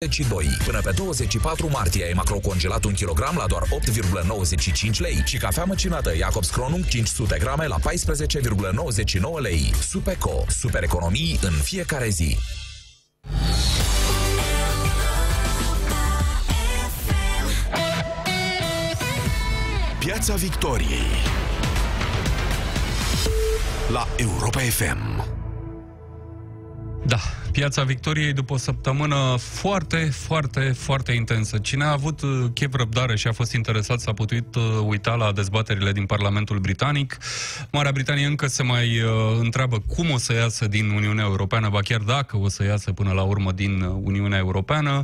22. Până pe 24 martie ai macrocongelat un kilogram la doar 8,95 lei și cafea măcinată Jacobs Kronung 500 grame la 14,99 lei. Supeco. Super economii în fiecare zi. Piața Victoriei la Europa FM. Da, Piața Victoriei după o săptămână foarte, foarte, foarte intensă. Cine a avut uh, chef răbdare și a fost interesat s-a putut uh, uita la dezbaterile din Parlamentul Britanic. Marea Britanie încă se mai uh, întreabă cum o să iasă din Uniunea Europeană, ba chiar dacă o să iasă până la urmă din uh, Uniunea Europeană.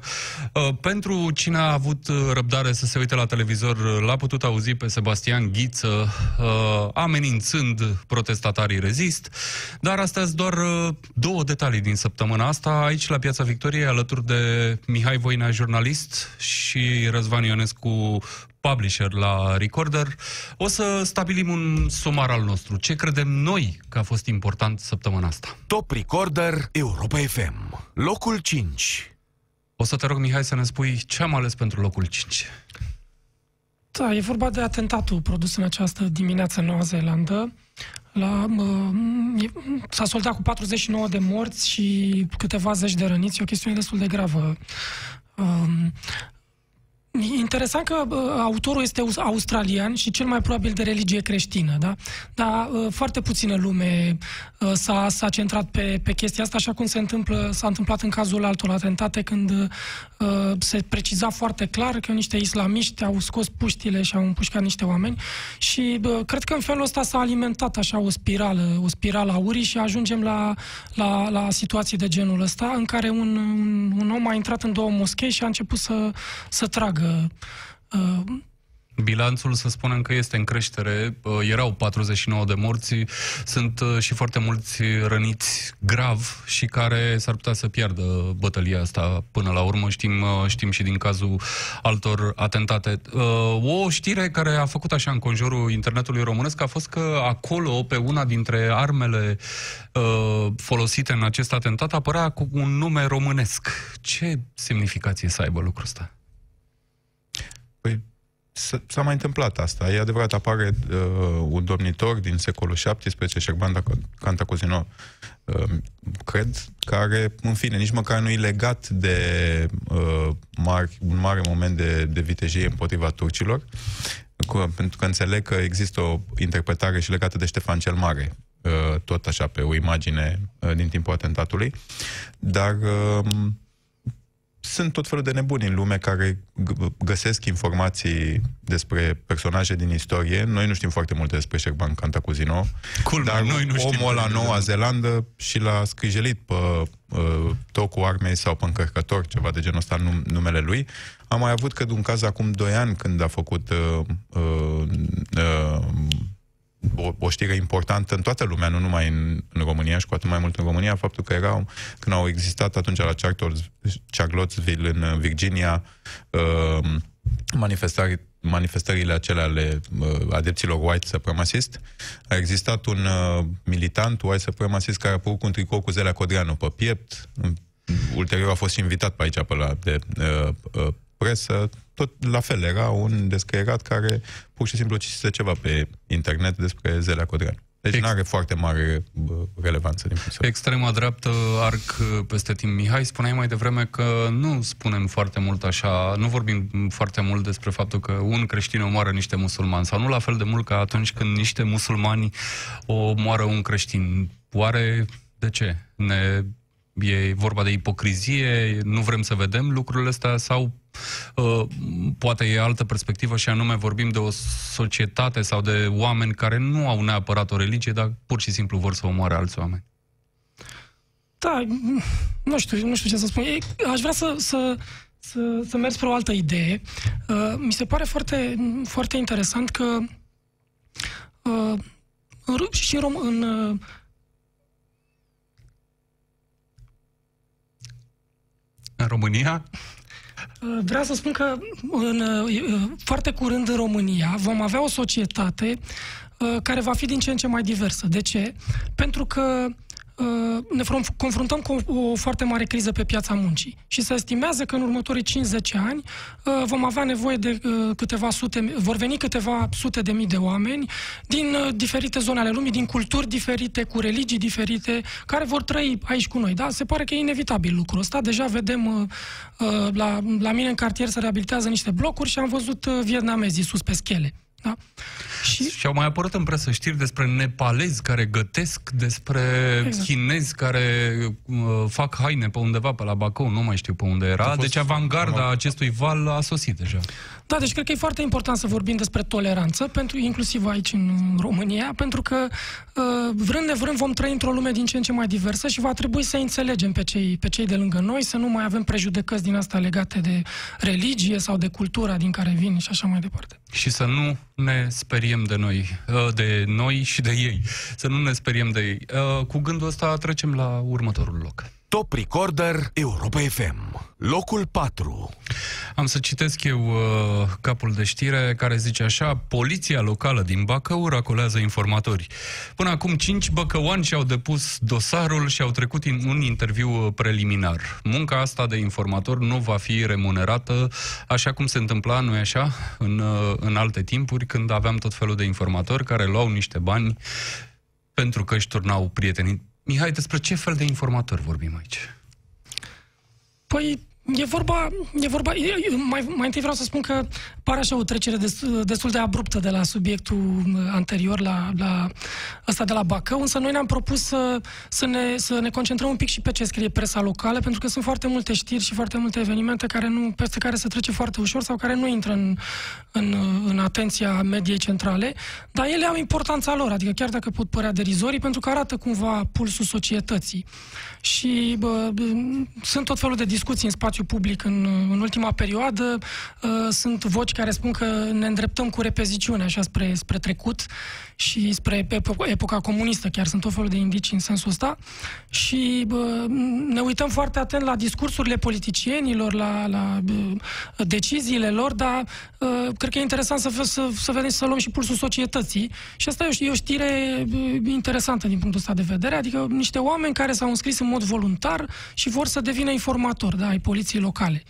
Uh, pentru cine a avut răbdare să se uite la televizor, l-a putut auzi pe Sebastian Ghiță uh, amenințând protestatarii rezist, dar astăzi doar uh, două detalii din săptămâna asta, aici la Piața Victoriei, alături de Mihai Voina, jurnalist, și Răzvan Ionescu, publisher la Recorder, o să stabilim un sumar al nostru. Ce credem noi că a fost important săptămâna asta? Top Recorder Europa FM. Locul 5. O să te rog, Mihai, să ne spui ce am ales pentru locul 5. Da, e vorba de atentatul produs în această dimineață în Noua Zeelandă. La, uh, s-a soldat cu 49 de morți și câteva zeci de răniți. E o chestiune destul de gravă. Uh, Interesant că uh, autorul este australian și cel mai probabil de religie creștină, da? Dar uh, foarte puțină lume uh, s-a, s-a centrat pe, pe chestia asta, așa cum se întâmplă, s-a întâmplat în cazul altor atentate, când uh, se preciza foarte clar că niște islamiști au scos puștile și au împușcat niște oameni și uh, cred că în felul ăsta s-a alimentat așa o spirală, o spirală a urii și ajungem la, la, la situații de genul ăsta, în care un, un, un om a intrat în două moschei și a început să, să tragă uh, Bilanțul, să spunem că este în creștere. Uh, erau 49 de morți, sunt uh, și foarte mulți răniți grav și care s-ar putea să piardă bătălia asta până la urmă. Știm, uh, știm și din cazul altor atentate. O știre care a făcut așa în conjurul internetului românesc a fost că acolo, pe una dintre armele folosite în acest atentat, apărea cu un nume românesc. Ce semnificație să aibă lucrul ăsta? Păi, s-a mai întâmplat asta. E adevărat, apare uh, un domnitor din secolul XVII, Șerban Cantacuzino, uh, cred, care, în fine, nici măcar nu e legat de uh, mari, un mare moment de, de vitejie împotriva turcilor, cu, pentru că înțeleg că există o interpretare și legată de Ștefan cel Mare, uh, tot așa pe o imagine uh, din timpul atentatului, dar... Uh, sunt tot felul de nebuni în lume care găsesc informații despre personaje din istorie. Noi nu știm foarte multe despre Șerban Cantacuzino, Culmea, dar noi nu omul la Noua Zeelandă și l-a scrijelit pe uh, tocul armei sau pe încărcător, ceva de genul ăsta, num- numele lui. Am mai avut, cred, un caz acum 2 ani când a făcut uh, uh, uh, o, o știre importantă în toată lumea, nu numai în, în România și cu atât mai mult în România, faptul că erau, când au existat atunci la Charlottesville, în Virginia, uh, manifestări, manifestările acelea ale uh, adepților white supremacist, a existat un uh, militant white supremacist care a apărut cu un tricou cu Zelea Codreanu pe piept, ulterior a fost și invitat pe aici pe la de uh, uh, presă, tot la fel, era un descreierat care pur și simplu citise ceva pe internet despre Zelea Codreanu. Deci Ex- nu are foarte mare relevanță din punctul Extrema dreaptă, arc peste timp. Mihai, spuneai mai devreme că nu spunem foarte mult așa, nu vorbim foarte mult despre faptul că un creștin omoară niște musulmani, sau nu la fel de mult ca atunci când niște musulmani omoară un creștin. Oare de ce? Ne E vorba de ipocrizie, nu vrem să vedem lucrurile astea sau uh, poate e altă perspectivă și anume vorbim de o societate sau de oameni care nu au neapărat o religie, dar pur și simplu vor să omoare alți oameni. Da, nu știu, nu știu ce să spun. Aș vrea să, să, să, să merg spre o altă idee. Uh, mi se pare foarte, foarte interesant că uh, și în, rom- în în România? Uh, vreau să spun că în, uh, foarte curând în România vom avea o societate uh, care va fi din ce în ce mai diversă. De ce? Pentru că ne confruntăm cu o foarte mare criză pe piața muncii și se estimează că în următorii 5-10 ani vom avea nevoie de câteva sute, vor veni câteva sute de mii de oameni din diferite zone ale lumii, din culturi diferite, cu religii diferite, care vor trăi aici cu noi. Da? Se pare că e inevitabil lucrul ăsta. Deja vedem la, la mine în cartier se reabilitează niște blocuri și am văzut vietnamezii sus pe schele. Da? Și... și au mai apărut în presă știri despre nepalezi care gătesc, despre exact. chinezi care uh, fac haine pe undeva pe la Bacău, nu mai știu pe unde era. Fost... Deci avangarda acestui val a sosit deja. Da, deci cred că e foarte important să vorbim despre toleranță, pentru, inclusiv aici în România, pentru că uh, vrând nevrând vom trăi într-o lume din ce în ce mai diversă și va trebui să înțelegem pe cei, pe cei de lângă noi, să nu mai avem prejudecăți din asta legate de religie sau de cultura din care vin și așa mai departe. Și să nu ne speriem de noi, uh, de noi și de ei. Să nu ne speriem de ei. Uh, cu gândul ăsta trecem la următorul loc. Top Recorder Europa FM. Locul 4. Am să citesc eu uh, capul de știre care zice așa Poliția locală din Bacău racolează informatori. Până acum cinci băcăoani și-au depus dosarul și au trecut in, un interviu uh, preliminar. Munca asta de informator nu va fi remunerată așa cum se întâmpla, nu așa, în, uh, în alte timpuri când aveam tot felul de informatori care luau niște bani pentru că își turnau prietenii Mihai, despre ce fel de informatori vorbim aici? Păi, E vorba, e vorba mai, mai întâi vreau să spun că pare așa o trecere destul, destul de abruptă de la subiectul anterior, la, la ăsta de la Bacău, însă noi ne-am propus să, să, ne, să ne concentrăm un pic și pe ce scrie presa locală, pentru că sunt foarte multe știri și foarte multe evenimente care nu, peste care se trece foarte ușor sau care nu intră în, în, în atenția mediei centrale, dar ele au importanța lor, adică chiar dacă pot părea derizorii, pentru că arată cumva pulsul societății. Și bă, sunt tot felul de discuții în spațiu spațiu public în, în ultima perioadă. Uh, sunt voci care spun că ne îndreptăm cu repeziciune așa spre, spre trecut și spre epoca comunistă. Chiar sunt tot felul de indicii în sensul ăsta. Și bă, ne uităm foarte atent la discursurile politicienilor, la, la bă, deciziile lor, dar bă, cred că e interesant să, să, să vedem să luăm și pulsul societății. Și asta e o, e o știre interesantă din punctul ăsta de vedere, adică niște oameni care s-au înscris în mod voluntar și vor să devină informatori da, ai poliției locale.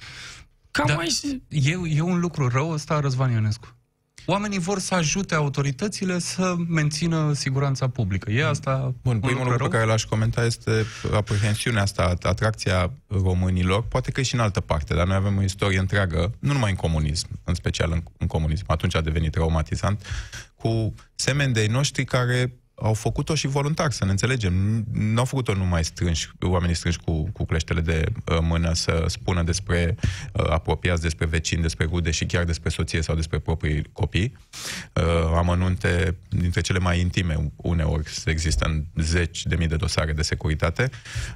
Cam da, mai... e, e un lucru rău ăsta, Răzvan Ionescu? Oamenii vor să ajute autoritățile să mențină siguranța publică. E asta Bun, primul lucru pe care l-aș comenta este aprehensiunea asta, atracția românilor, poate că și în altă parte, dar noi avem o istorie întreagă, nu numai în comunism, în special în, în comunism, atunci a devenit traumatizant, cu semeni de noștri care au făcut-o și voluntar, să ne înțelegem. Nu au făcut-o numai strânși, oamenii strânși cu, cu cleștele de uh, mână să spună despre uh, apropiați, despre vecini, despre rude și chiar despre soție sau despre proprii copii. Uh, amănunte dintre cele mai intime uneori există în zeci de mii de dosare de securitate.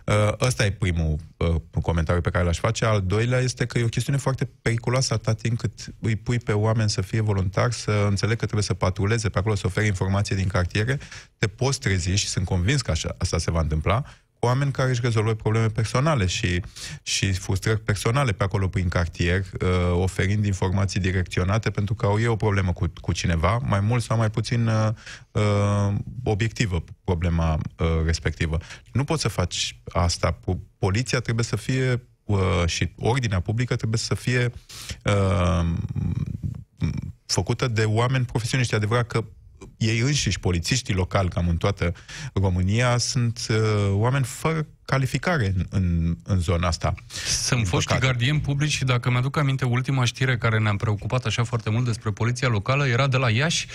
Uh, ăsta e primul uh, comentariu pe care l-aș face. Al doilea este că e o chestiune foarte periculoasă atât timp cât îi pui pe oameni să fie voluntari, să înțeleg că trebuie să patruleze pe acolo, să ofere informații din cartiere, te poți trezi și sunt convins că așa, asta se va întâmpla, cu oameni care își rezolvă probleme personale și, și frustrări personale pe acolo prin cartier, uh, oferind informații direcționate pentru că au ei o problemă cu, cu cineva, mai mult sau mai puțin uh, uh, obiectivă problema uh, respectivă. Nu poți să faci asta. Poliția trebuie să fie uh, și ordinea publică trebuie să fie uh, făcută de oameni profesioniști. Adevărat că ei înșiși, polițiștii locali, cam în toată România, sunt uh, oameni fără calificare în, în, în zona asta. Sunt foști gardieni publici și dacă mi-aduc aminte, ultima știre care ne-am preocupat așa foarte mult despre poliția locală era de la Iași,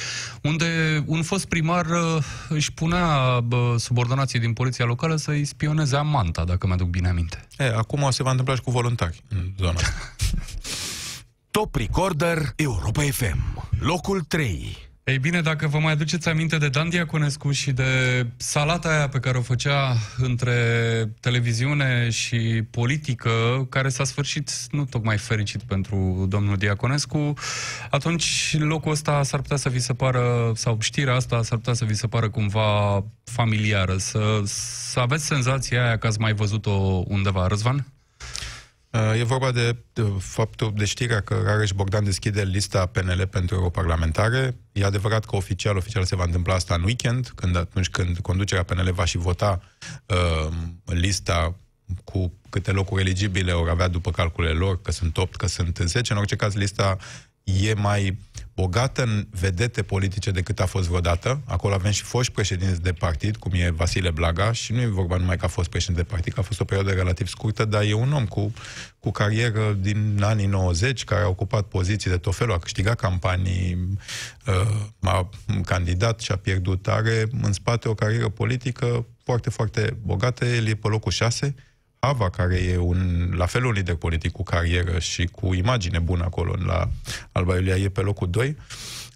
unde un fost primar uh, își punea uh, subordonații din poliția locală să-i spioneze amanta, dacă mi-aduc bine aminte. E, acum se va întâmpla și cu voluntari în zona Top Recorder Europa FM. Locul 3. Ei bine, dacă vă mai aduceți aminte de Dan Diaconescu și de salata aia pe care o făcea între televiziune și politică, care s-a sfârșit nu tocmai fericit pentru domnul Diaconescu, atunci locul ăsta s-ar putea să vi se pară, sau știrea asta s-ar putea să vi se pară cumva familiară, să, să aveți senzația aia că ați mai văzut-o undeva, Răzvan? Uh, e vorba de, de faptul, de știrea că Rareș Bogdan deschide lista PNL pentru europarlamentare. E adevărat că oficial, oficial se va întâmpla asta în weekend, când atunci când conducerea PNL va și vota uh, lista cu câte locuri eligibile ori avea după calculele lor, că sunt 8, că sunt 10. În orice caz, lista e mai bogată în vedete politice decât a fost vreodată. Acolo avem și foști președinți de partid, cum e Vasile Blaga, și nu e vorba numai că a fost președinte de partid, că a fost o perioadă relativ scurtă, dar e un om cu, cu carieră din anii 90, care a ocupat poziții de tot felul, a câștigat campanii, uh, a candidat și a pierdut. Are în spate o carieră politică foarte, foarte bogată. El e pe locul 6, Ava, care e un, la fel un lider politic cu carieră și cu imagine bună acolo la Alba Iulia, e pe locul 2.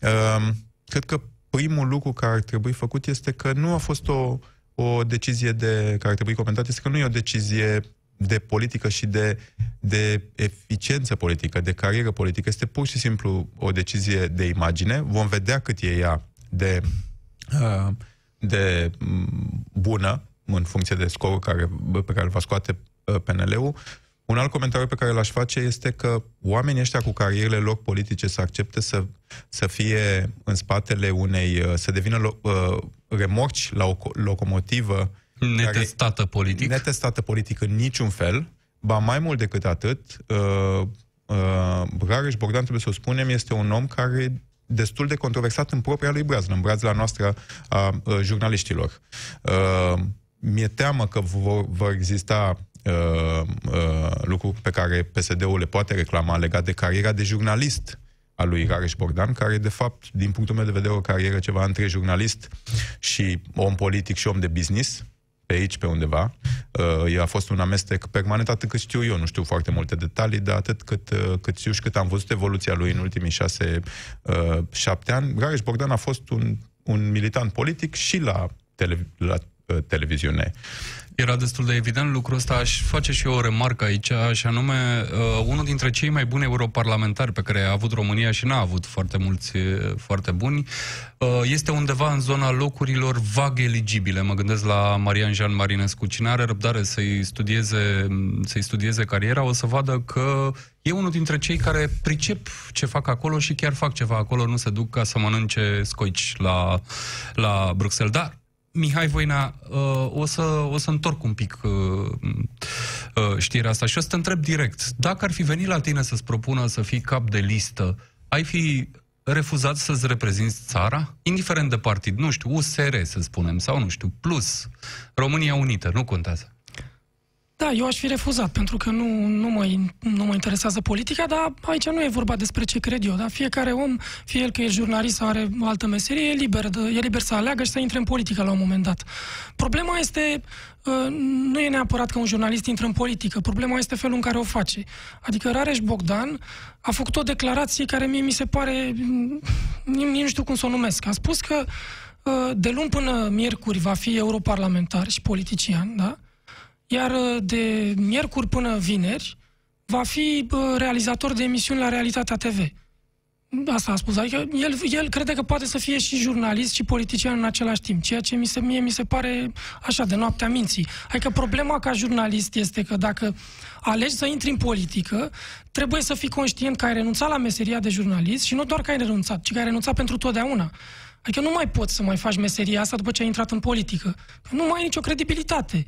Uh, cred că primul lucru care ar trebui făcut este că nu a fost o, o decizie de, care ar trebui comentat, este că nu e o decizie de politică și de, de eficiență politică, de carieră politică. Este pur și simplu o decizie de imagine. Vom vedea cât e ea de, uh, de bună în funcție de scorul care, pe care îl va scoate uh, PNL-ul. Un alt comentariu pe care l-aș face este că oamenii ăștia cu carierele lor politice să accepte să, să fie în spatele unei, uh, să devină lo, uh, remorci la o locomotivă netestată politic. Netestată politic în niciun fel. Ba mai mult decât atât, uh, uh, Rareș Bogdan, trebuie să o spunem, este un om care destul de controversat în propria lui braznă, în brazla noastră a, a jurnaliștilor. Uh, mi-e teamă că vor, vor exista uh, uh, lucruri pe care PSD-ul le poate reclama legat de cariera de jurnalist a lui Rareș Bogdan, care, de fapt, din punctul meu de vedere, o carieră ceva între jurnalist și om politic și om de business, pe aici, pe undeva. Uh, a fost un amestec permanent, atât cât știu eu, nu știu foarte multe detalii, dar atât cât, uh, cât știu și cât am văzut evoluția lui în ultimii șase, uh, șapte ani. Rareș Bogdan a fost un, un militant politic și la, tele, la televiziune. Era destul de evident lucrul ăsta. Aș face și eu o remarcă aici, și anume, uh, unul dintre cei mai buni europarlamentari pe care a avut România și n-a avut foarte mulți uh, foarte buni, uh, este undeva în zona locurilor vag eligibile. Mă gândesc la Marian Jean Marinescu. Cine are răbdare să-i studieze, să-i studieze cariera, o să vadă că e unul dintre cei care pricep ce fac acolo și chiar fac ceva acolo, nu se duc ca să mănânce scoici la, la Bruxelles. Dar Mihai Voina, uh, o, să, o să întorc un pic uh, uh, știrea asta și o să te întreb direct. Dacă ar fi venit la tine să-ți propună să fii cap de listă, ai fi refuzat să-ți reprezinți țara? Indiferent de partid, nu știu, USR să spunem, sau nu știu, Plus, România Unită, nu contează. Da, eu aș fi refuzat, pentru că nu, nu, mă, nu mă interesează politica, dar aici nu e vorba despre ce cred eu. Da? Fiecare om, fie el că e jurnalist sau are o altă meserie, e liber, e liber să aleagă și să intre în politică la un moment dat. Problema este, ă, nu e neapărat că un jurnalist intră în politică, problema este felul în care o face. Adică Rareș Bogdan a făcut o declarație care mie mi se pare, nici nu știu cum să o numesc. A spus că ă, de luni până miercuri va fi europarlamentar și politician, da? Iar uh, de miercuri până vineri va fi uh, realizator de emisiuni la Realitatea TV. Asta a spus. Adică el, el crede că poate să fie și jurnalist și politician în același timp, ceea ce mi se, mie mi se pare așa, de noaptea minții. Adică problema ca jurnalist este că dacă alegi să intri în politică, trebuie să fii conștient că ai renunțat la meseria de jurnalist și nu doar că ai renunțat, ci că ai renunțat pentru totdeauna. Adică nu mai poți să mai faci meseria asta după ce ai intrat în politică. Nu mai ai nicio credibilitate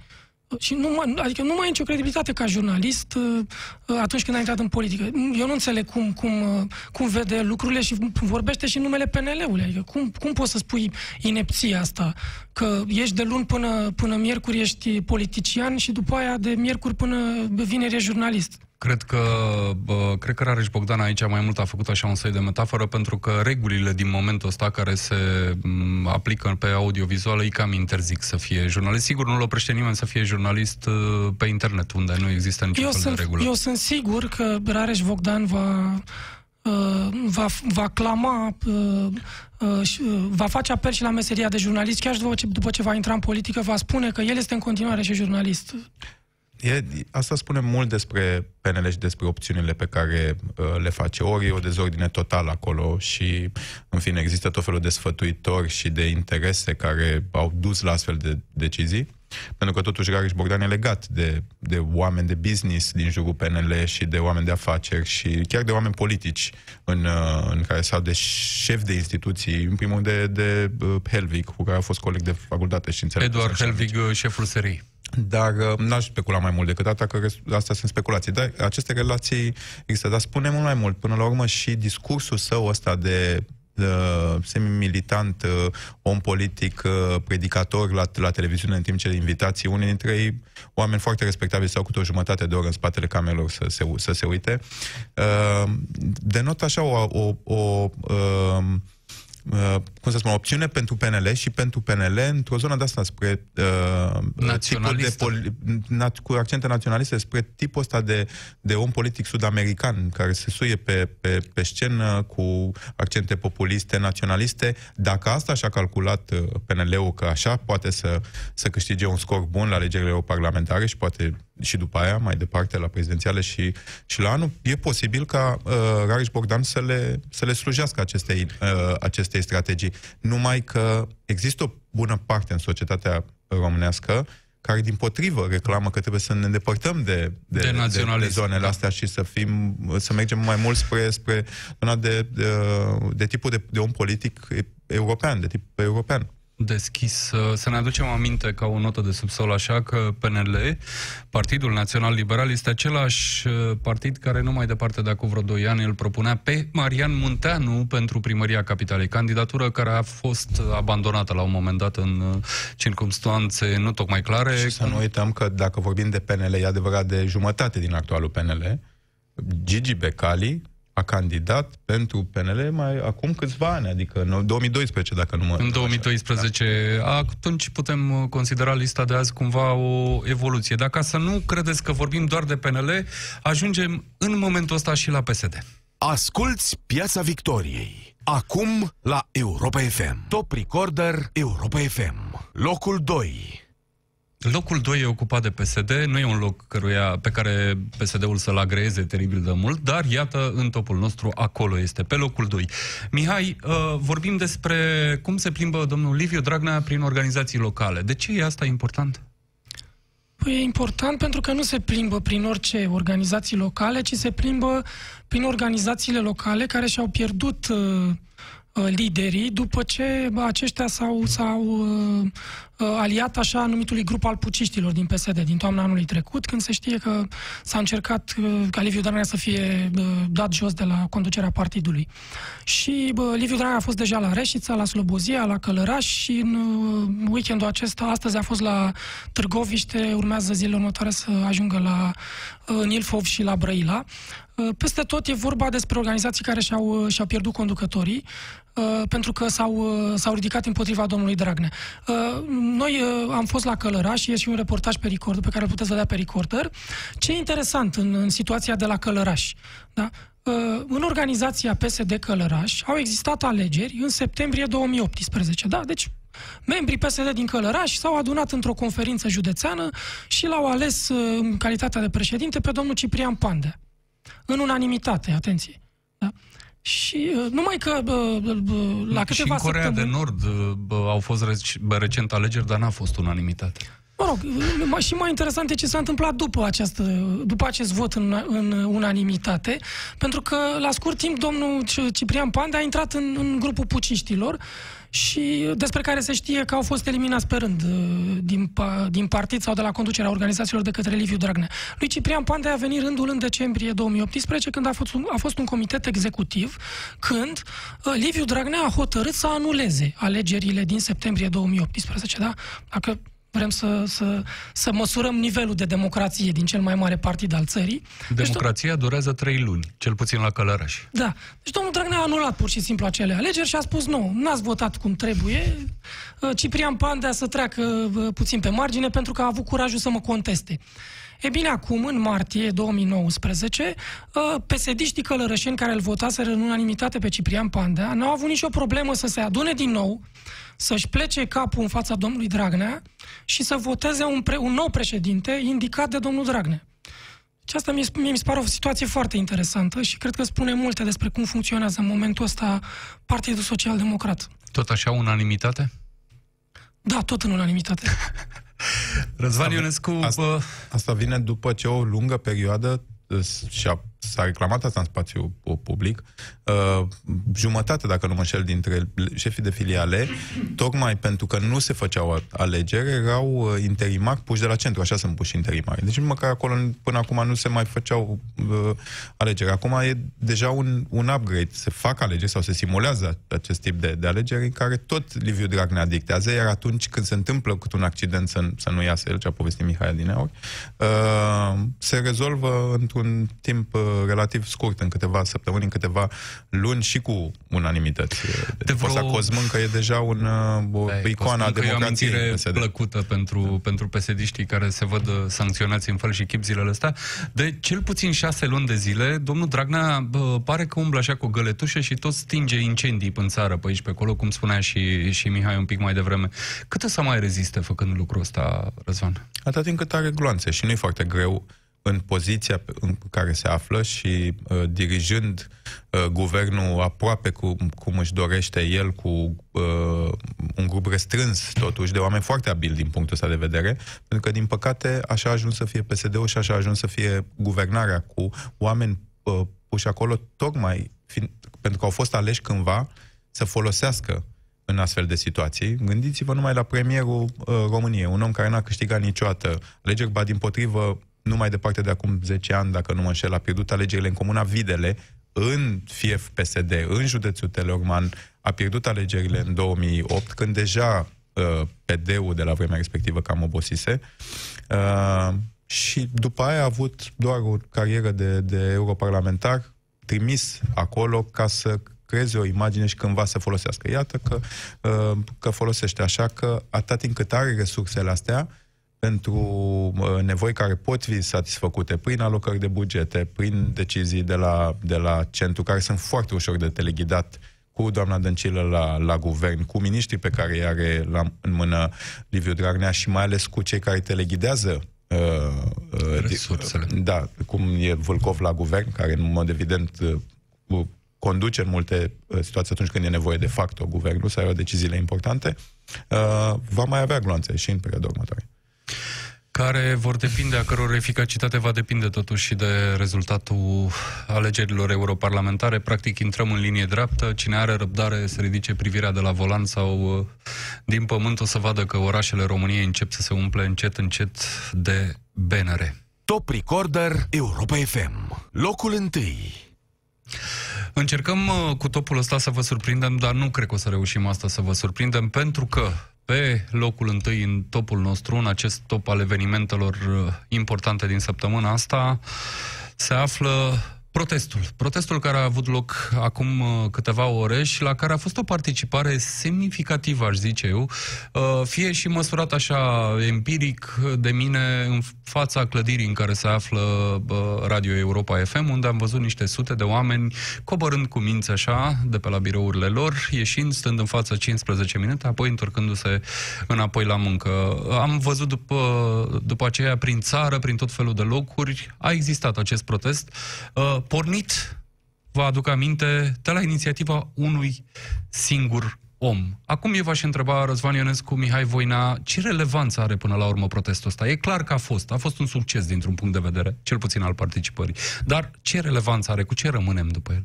și nu, adică nu mai ai nicio credibilitate ca jurnalist uh, uh, atunci când ai intrat în politică. Eu nu înțeleg cum, cum, uh, cum vede lucrurile și vorbește și numele PNL-ului. Adică cum, cum poți să spui inepția asta? Că ești de luni până, până miercuri ești politician și după aia de miercuri până vineri ești jurnalist. Cred că, bă, cred că Rareș Bogdan aici mai mult a făcut așa un soi de metaforă, pentru că regulile din momentul ăsta care se m, aplică pe audiovizual îi cam interzic să fie jurnalist. Sigur, nu-l oprește nimeni să fie jurnalist uh, pe internet, unde nu există niciun eu fel sunt, de regulă. Eu sunt sigur că Rareș Bogdan va, uh, va, va clama, uh, uh, va face apel și la meseria de jurnalist, chiar după ce, după ce va intra în politică, va spune că el este în continuare și jurnalist. E, asta spune mult despre PNL și despre opțiunile pe care uh, le face. Ori e o dezordine totală acolo și, în fine, există tot felul de sfătuitori și de interese care au dus la astfel de decizii. pentru că totuși Rareș Bogdan e legat de, de oameni de business din jurul PNL și de oameni de afaceri și chiar de oameni politici în, uh, în care sau de șef de instituții, în primul de, de uh, Helvig, cu care a fost coleg de facultate și înțeleg. Eduard Helvig, șeful serii. Dar uh, n-aș specula mai mult decât atât, că astea sunt speculații. Dar aceste relații există. Dar spune mult mai mult. Până la urmă și discursul său ăsta de uh, semi-militant, uh, om politic, uh, predicator la, la televiziune în timp ce invitații, unii dintre ei, oameni foarte respectabili, sau cu o jumătate de oră în spatele camerelor să se, să se uite, uh, denotă așa o, o, o uh, Uh, cum să spun, opțiune pentru PNL și pentru PNL într-o zonă de asta spre uh, de poli, na, cu accente naționaliste spre tipul ăsta de, de om politic sud-american care se suie pe, pe, pe scenă cu accente populiste, naționaliste. Dacă asta și-a calculat uh, PNL-ul că așa poate să, să câștige un scor bun la alegerile parlamentare și poate și după aia, mai departe, la prezidențiale și, și la anul, e posibil ca uh, Rareș Bogdan să le, să le slujească acestei, uh, acestei strategii. Numai că există o bună parte în societatea românească care, din potrivă, reclamă că trebuie să ne îndepărtăm de, de, de, de, de zonele da. astea și să fim, să mergem mai mult spre, spre zona de, de, de tipul de, de om politic european, de tip european deschis. Să ne aducem aminte ca o notă de subsol așa că PNL, Partidul Național Liberal, este același uh, partid care nu mai departe de acum vreo 2 ani îl propunea pe Marian Munteanu pentru primăria capitalei. Candidatură care a fost abandonată la un moment dat în uh, circunstanțe nu tocmai clare. Și să nu uităm că dacă vorbim de PNL, e adevărat de jumătate din actualul PNL, Gigi Becali a candidat pentru PNL mai acum câțiva ani, adică în 2012, dacă nu mă... În 2012. Da. Atunci putem considera lista de azi cumva o evoluție. Dacă să nu credeți că vorbim doar de PNL, ajungem în momentul ăsta și la PSD. Asculți Piața Victoriei. Acum la Europa FM. Top Recorder Europa FM. Locul 2. Locul 2 e ocupat de PSD, nu e un loc căruia, pe care PSD-ul să-l agreeze teribil de mult, dar iată, în topul nostru, acolo este, pe locul 2. Mihai, uh, vorbim despre cum se plimbă domnul Liviu Dragnea prin organizații locale. De ce e asta important? Păi e important pentru că nu se plimbă prin orice organizații locale, ci se plimbă prin organizațiile locale care și-au pierdut uh, Uh, liderii după ce aceștia s-au, s-au uh, uh, aliat așa numitului grup al puciștilor din PSD din toamna anului trecut, când se știe că s-a încercat uh, ca Liviu Dragnea să fie uh, dat jos de la conducerea partidului. Și uh, Liviu Dragnea a fost deja la Reșița, la Slobozia, la Călăraș și în uh, weekendul acesta, astăzi a fost la Târgoviște, urmează zilele următoare să ajungă la uh, Nilfov și la Brăila. Uh, peste tot e vorba despre organizații care și-au, uh, și-au pierdut conducătorii uh, pentru că s-au, s-au ridicat împotriva domnului Dragnea. Noi am fost la Călăraș și e și un reportaj pe recorder pe care îl puteți vedea pe recorder. Ce e interesant în, în situația de la Călăraș? Da? În organizația PSD Călăraș au existat alegeri în septembrie 2018. Da? Deci Membrii PSD din Călăraș s-au adunat într-o conferință județeană și l-au ales în calitatea de președinte pe domnul Ciprian Pandea în unanimitate, atenție. Da? Și uh, numai că uh, uh, la câteva Și în Corea săptămâni... de Nord au fost recent alegeri, dar n-a fost unanimitate. Mă rog, și mai interesant e ce s-a întâmplat după, această, după acest vot în, în unanimitate, pentru că la scurt timp domnul Ciprian Pande a intrat în, în grupul puciștilor și despre care se știe că au fost eliminați pe rând uh, din, din partid sau de la conducerea organizațiilor de către Liviu Dragnea. Lui Ciprian Pandea a venit rândul în decembrie 2018, când a fost un, a fost un comitet executiv, când uh, Liviu Dragnea a hotărât să anuleze alegerile din septembrie 2018. Da? Dacă vrem să, să, să măsurăm nivelul de democrație din cel mai mare partid al țării. Deci Democrația deci, durează trei luni, cel puțin la Călăraș. Da. Deci domnul Dragnea a anulat pur și simplu acele alegeri și a spus nu, n-ați votat cum trebuie, uh, Ciprian Pandea să treacă uh, puțin pe margine pentru că a avut curajul să mă conteste. E bine, acum, în martie 2019, uh, pesediștii călărășeni care îl votaseră în unanimitate pe Ciprian Pandea n-au avut nicio problemă să se adune din nou, să-și plece capul în fața domnului Dragnea și să voteze un, pre- un nou președinte indicat de domnul Dragnea. Și asta mie, mie mi se pare o situație foarte interesantă și cred că spune multe despre cum funcționează în momentul ăsta Partidul Social Democrat. Tot așa unanimitate? Da, tot în unanimitate. Răzvan Ionescu... Asta, asta vine după ce o lungă perioadă și-a s-a reclamat asta în spațiu public, uh, jumătate, dacă nu mă înșel, dintre șefii de filiale, tocmai pentru că nu se făceau alegeri, erau uh, interimari puși de la centru, așa sunt puși interimari. Deci măcar acolo până acum nu se mai făceau uh, alegeri. Acum e deja un, un upgrade. Se fac alegeri sau se simulează acest tip de, de alegeri în care tot Liviu Dragnea dictează, iar atunci când se întâmplă cu un accident să, să nu iasă el, ce a povestit Mihai Adineori, uh, se rezolvă într-un timp uh, relativ scurt, în câteva săptămâni, în câteva luni și cu unanimități. De vreo... Cosmân că e deja un, uh, o da, icoană a democrației. E o plăcută pentru, da. pentru pesediștii care se văd uh, sancționați în fel și chip zilele astea. De cel puțin șase luni de zile, domnul Dragnea bă, pare că umblă așa cu o găletușă și tot stinge incendii în țară, pe aici, pe acolo, cum spunea și, și Mihai un pic mai devreme. Cât o să mai reziste făcând lucrul ăsta, Răzvan? Atât timp cât are gloanțe și nu e foarte greu în poziția în care se află și uh, dirijând uh, guvernul aproape cum, cum își dorește el, cu uh, un grup restrâns, totuși, de oameni foarte abili din punctul ăsta de vedere, pentru că, din păcate, așa a ajuns să fie PSD-ul și așa a ajuns să fie guvernarea cu oameni uh, puși acolo, tocmai fiind, pentru că au fost aleși cândva să folosească în astfel de situații. Gândiți-vă numai la premierul uh, României, un om care n-a câștigat niciodată alegeri, ba din potrivă nu mai departe de acum 10 ani, dacă nu mă înșel, a pierdut alegerile în Comuna Videle, în Fief PSD, în județul Teleorman, a pierdut alegerile în 2008, când deja uh, PD-ul de la vremea respectivă cam obosise. Uh, și după aia a avut doar o carieră de, de europarlamentar trimis acolo ca să creeze o imagine și cândva să folosească. Iată că, uh, că folosește. Așa că atât timp cât are resursele astea, pentru uh, nevoi care pot fi satisfăcute prin alocări de bugete, prin decizii de la, de la centru, care sunt foarte ușor de teleghidat cu doamna Dăncilă la, la guvern, cu miniștrii pe care îi are la, în mână Liviu Dragnea și mai ales cu cei care teleghidează uh, uh, resursele. Da, cum e Vâlcov la guvern, care în mod evident uh, conduce în multe uh, situații atunci când e nevoie de facto guvernul să aibă deciziile importante, uh, va mai avea gloanțe și în perioada următoare care vor depinde, a căror eficacitate va depinde totuși și de rezultatul alegerilor europarlamentare. Practic intrăm în linie dreaptă, cine are răbdare să ridice privirea de la volan sau uh, din pământ o să vadă că orașele României încep să se umple încet încet de benere. Top Recorder Europa FM, locul întâi. Încercăm uh, cu topul ăsta să vă surprindem, dar nu cred că o să reușim asta să vă surprindem, pentru că pe locul întâi în topul nostru, în acest top al evenimentelor uh, importante din săptămâna asta, se află Protestul. Protestul care a avut loc acum uh, câteva ore și la care a fost o participare semnificativă, aș zice eu, uh, fie și măsurat așa empiric de mine în fața clădirii în care se află uh, Radio Europa FM, unde am văzut niște sute de oameni coborând cu minți așa, de pe la birourile lor, ieșind, stând în față 15 minute, apoi întorcându-se înapoi la muncă. Am văzut după, după aceea prin țară, prin tot felul de locuri, a existat acest protest pornit, vă aduc aminte, de la inițiativa unui singur om. Acum eu v-aș întreba, Răzvan Ionescu, Mihai Voina, ce relevanță are până la urmă protestul ăsta? E clar că a fost. A fost un succes dintr-un punct de vedere, cel puțin al participării. Dar ce relevanță are? Cu ce rămânem după el?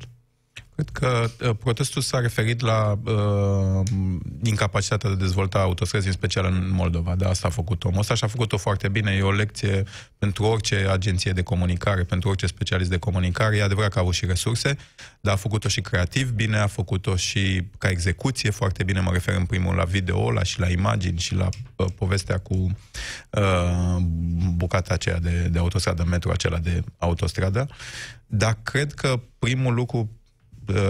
Cred că uh, protestul s-a referit la uh, incapacitatea de dezvolta autostrăzi, în special în Moldova. De asta a făcut omul ăsta și a făcut-o foarte bine. E o lecție pentru orice agenție de comunicare, pentru orice specialist de comunicare. E adevărat că a avut și resurse, dar a făcut-o și creativ bine, a făcut-o și ca execuție foarte bine. Mă refer în primul la video, la și la imagini și la uh, povestea cu uh, bucata aceea de, de autostradă, metru acela de autostradă. Dar cred că primul lucru Uh,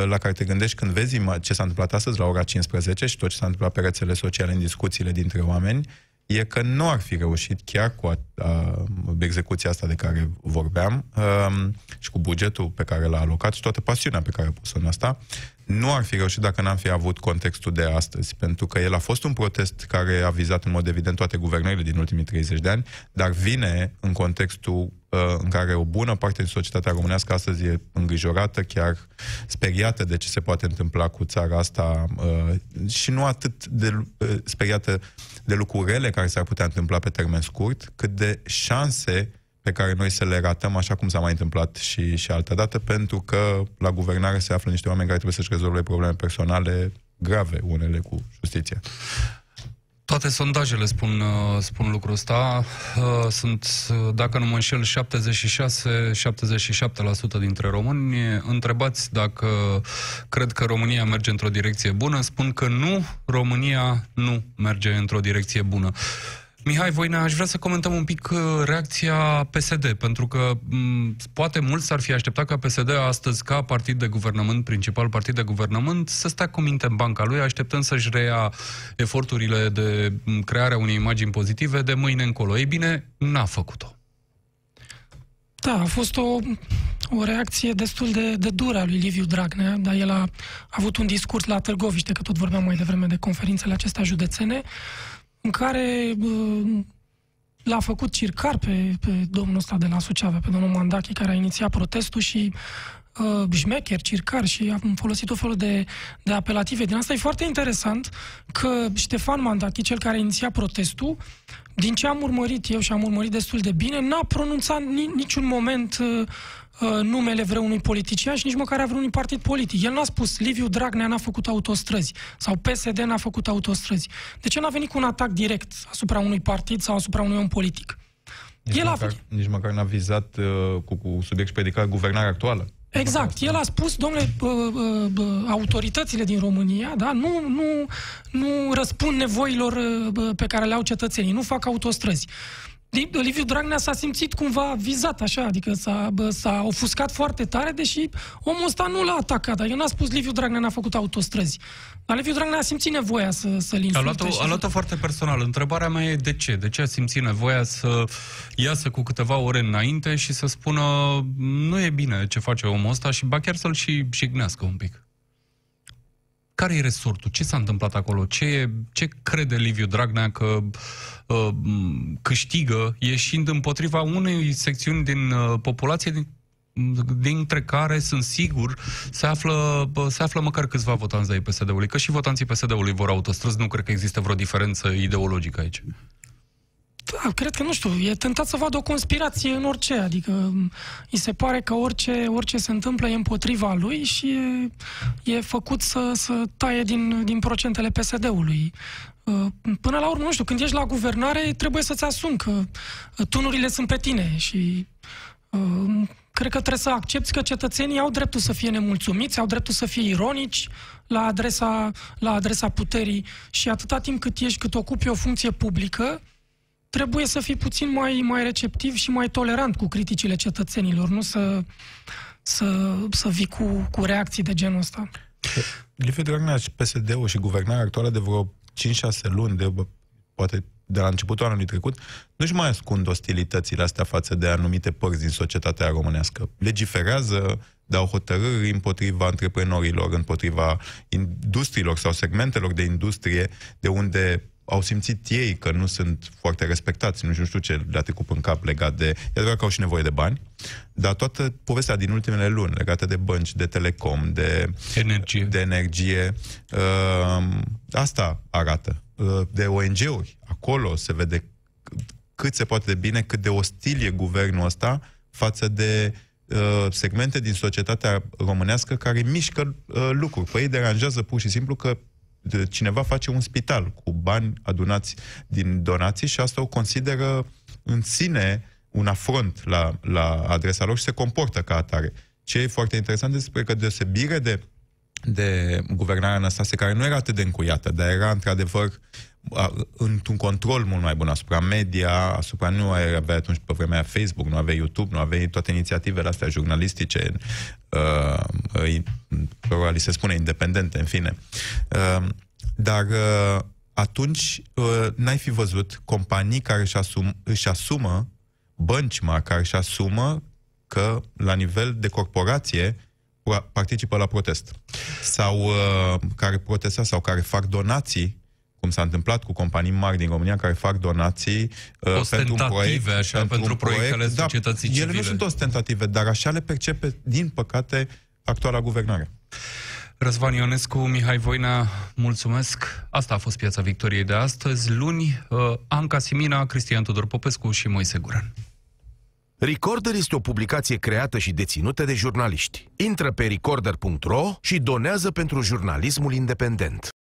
la care te gândești când vezi ce s-a întâmplat astăzi la ora 15 și tot ce s-a întâmplat pe rețele sociale în discuțiile dintre oameni, e că nu ar fi reușit chiar cu a, a, execuția asta de care vorbeam a, um, și cu bugetul pe care l-a alocat și toată pasiunea pe care a pus în asta, nu ar fi reușit dacă n-am fi avut contextul de astăzi, pentru că el a fost un protest care a vizat în mod evident toate guvernările din ultimii 30 de ani, dar vine în contextul uh, în care o bună parte din societatea românească astăzi e îngrijorată, chiar speriată de ce se poate întâmpla cu țara asta uh, și nu atât de uh, speriată de lucruri rele care s-ar putea întâmpla pe termen scurt, cât de șanse pe care noi să le ratăm, așa cum s-a mai întâmplat și, și altă dată, pentru că la guvernare se află niște oameni care trebuie să-și rezolve probleme personale grave, unele cu justiția. Toate sondajele spun, uh, spun lucrul ăsta. Uh, sunt, uh, dacă nu mă înșel, 76-77% dintre români întrebați dacă cred că România merge într-o direcție bună. Spun că nu, România nu merge într-o direcție bună. Mihai Voina, aș vrea să comentăm un pic uh, reacția PSD, pentru că m- poate mulți s-ar fi așteptat ca PSD astăzi, ca partid de guvernământ, principal partid de guvernământ, să stea cu minte în banca lui, așteptând să-și reia eforturile de crearea unei imagini pozitive de mâine încolo. Ei bine, n-a făcut-o. Da, a fost o, o reacție destul de, de dură a lui Liviu Dragnea, dar el a, a avut un discurs la Târgoviște, că tot vorbeam mai devreme de conferințele acestea județene, în care l-a făcut circar pe, pe domnul ăsta de la Suceava, pe domnul Mandache, care a inițiat protestul și uh, șmecher, circar și am folosit o felul de, de apelative. Din asta e foarte interesant că Ștefan Mandache, cel care a inițiat protestul, din ce am urmărit eu și am urmărit destul de bine, n-a pronunțat ni, niciun moment uh, uh, numele vreunui politician și nici măcar a vreunui partid politic. El n-a spus Liviu Dragnea n-a făcut autostrăzi sau PSD n-a făcut autostrăzi. De ce n-a venit cu un atac direct asupra unui partid sau asupra unui om politic? Nici, El a măcar, nici măcar n-a vizat uh, cu, cu subiect și predicat guvernarea actuală. Exact. El a spus, domnule, autoritățile din România, da, nu, nu, nu răspund nevoilor pe care le au cetățenii, nu fac autostrăzi. Liviu Dragnea s-a simțit cumva vizat așa, adică s-a, s-a ofuscat foarte tare, deși omul ăsta nu l-a atacat. Adică n-a spus Liviu Dragnea n-a făcut autostrăzi. Dar Liviu Dragnea a simțit nevoia să, să-l insulte. A luat-o, a luat-o foarte personal. Întrebarea mea e de ce? De ce a simțit nevoia să iasă cu câteva ore înainte și să spună nu e bine ce face omul ăsta și ba chiar să-l și jignească un pic? Care e resortul? Ce s-a întâmplat acolo? Ce, ce crede Liviu Dragnea că uh, câștigă ieșind împotriva unei secțiuni din uh, populație din, dintre care sunt sigur se află, se află măcar câțiva votanți de PSD-ului, că și votanții PSD-ului vor autostrăzi, nu cred că există vreo diferență ideologică aici. Da, cred că, nu știu, e tentat să vadă o conspirație în orice, adică îi se pare că orice, orice se întâmplă e împotriva lui și e, e făcut să, să taie din, din procentele PSD-ului. Uh, până la urmă, nu știu, când ești la guvernare, trebuie să-ți asumi că tunurile sunt pe tine și uh, cred că trebuie să accepti că cetățenii au dreptul să fie nemulțumiți, au dreptul să fie ironici la adresa, la adresa puterii și atâta timp cât ești, cât ocupi o funcție publică, trebuie să fii puțin mai, mai receptiv și mai tolerant cu criticile cetățenilor, nu să, să, să vii cu, cu reacții de genul ăsta. Liviu Dragnea și PSD-ul și guvernarea actuală de vreo 5-6 luni, de, poate de la începutul anului trecut, nu-și mai ascund ostilitățile astea față de anumite părți din societatea românească. Legiferează, dau hotărâri împotriva antreprenorilor, împotriva industriilor sau segmentelor de industrie de unde au simțit ei că nu sunt foarte respectați, nu știu ce le-a trecut în cap legat de... E adevărat că au și nevoie de bani, dar toată povestea din ultimele luni legată de bănci, de telecom, de energie, de energie uh, asta arată. Uh, de ONG-uri, acolo se vede cât se poate de bine, cât de ostil e guvernul ăsta față de uh, segmente din societatea românească care mișcă uh, lucruri. Păi ei deranjează pur și simplu că cineva face un spital cu bani adunați din donații și asta o consideră în sine un afront la, la adresa lor și se comportă ca atare. Ce e foarte interesant despre că deosebire de, de guvernarea Anastase, care nu era atât de încuiată, dar era într-adevăr într-un control mult mai bun asupra media, asupra nu avea atunci pe vremea Facebook, nu avea YouTube, nu avea toate inițiativele astea jurnalistice, uh, uh, li se spune independente, în fine. Uh, dar uh, atunci uh, n-ai fi văzut companii care își, asum, își asumă, bănci mari care își asumă că la nivel de corporație participă la protest. Sau uh, care protestează sau care fac donații cum s-a întâmplat cu companii mari din România care fac donații uh, pentru un proiect. așa, pentru, pentru proiectele proiect. societății da, civile. Ele nu sunt ostentative, dar așa le percepe, din păcate, actuala guvernare. Răzvan Ionescu, Mihai Voina, mulțumesc. Asta a fost Piața Victoriei de astăzi. Luni, uh, Anca Simina, Cristian Tudor Popescu și Moise Guran. Recorder este o publicație creată și deținută de jurnaliști. Intră pe recorder.ro și donează pentru jurnalismul independent.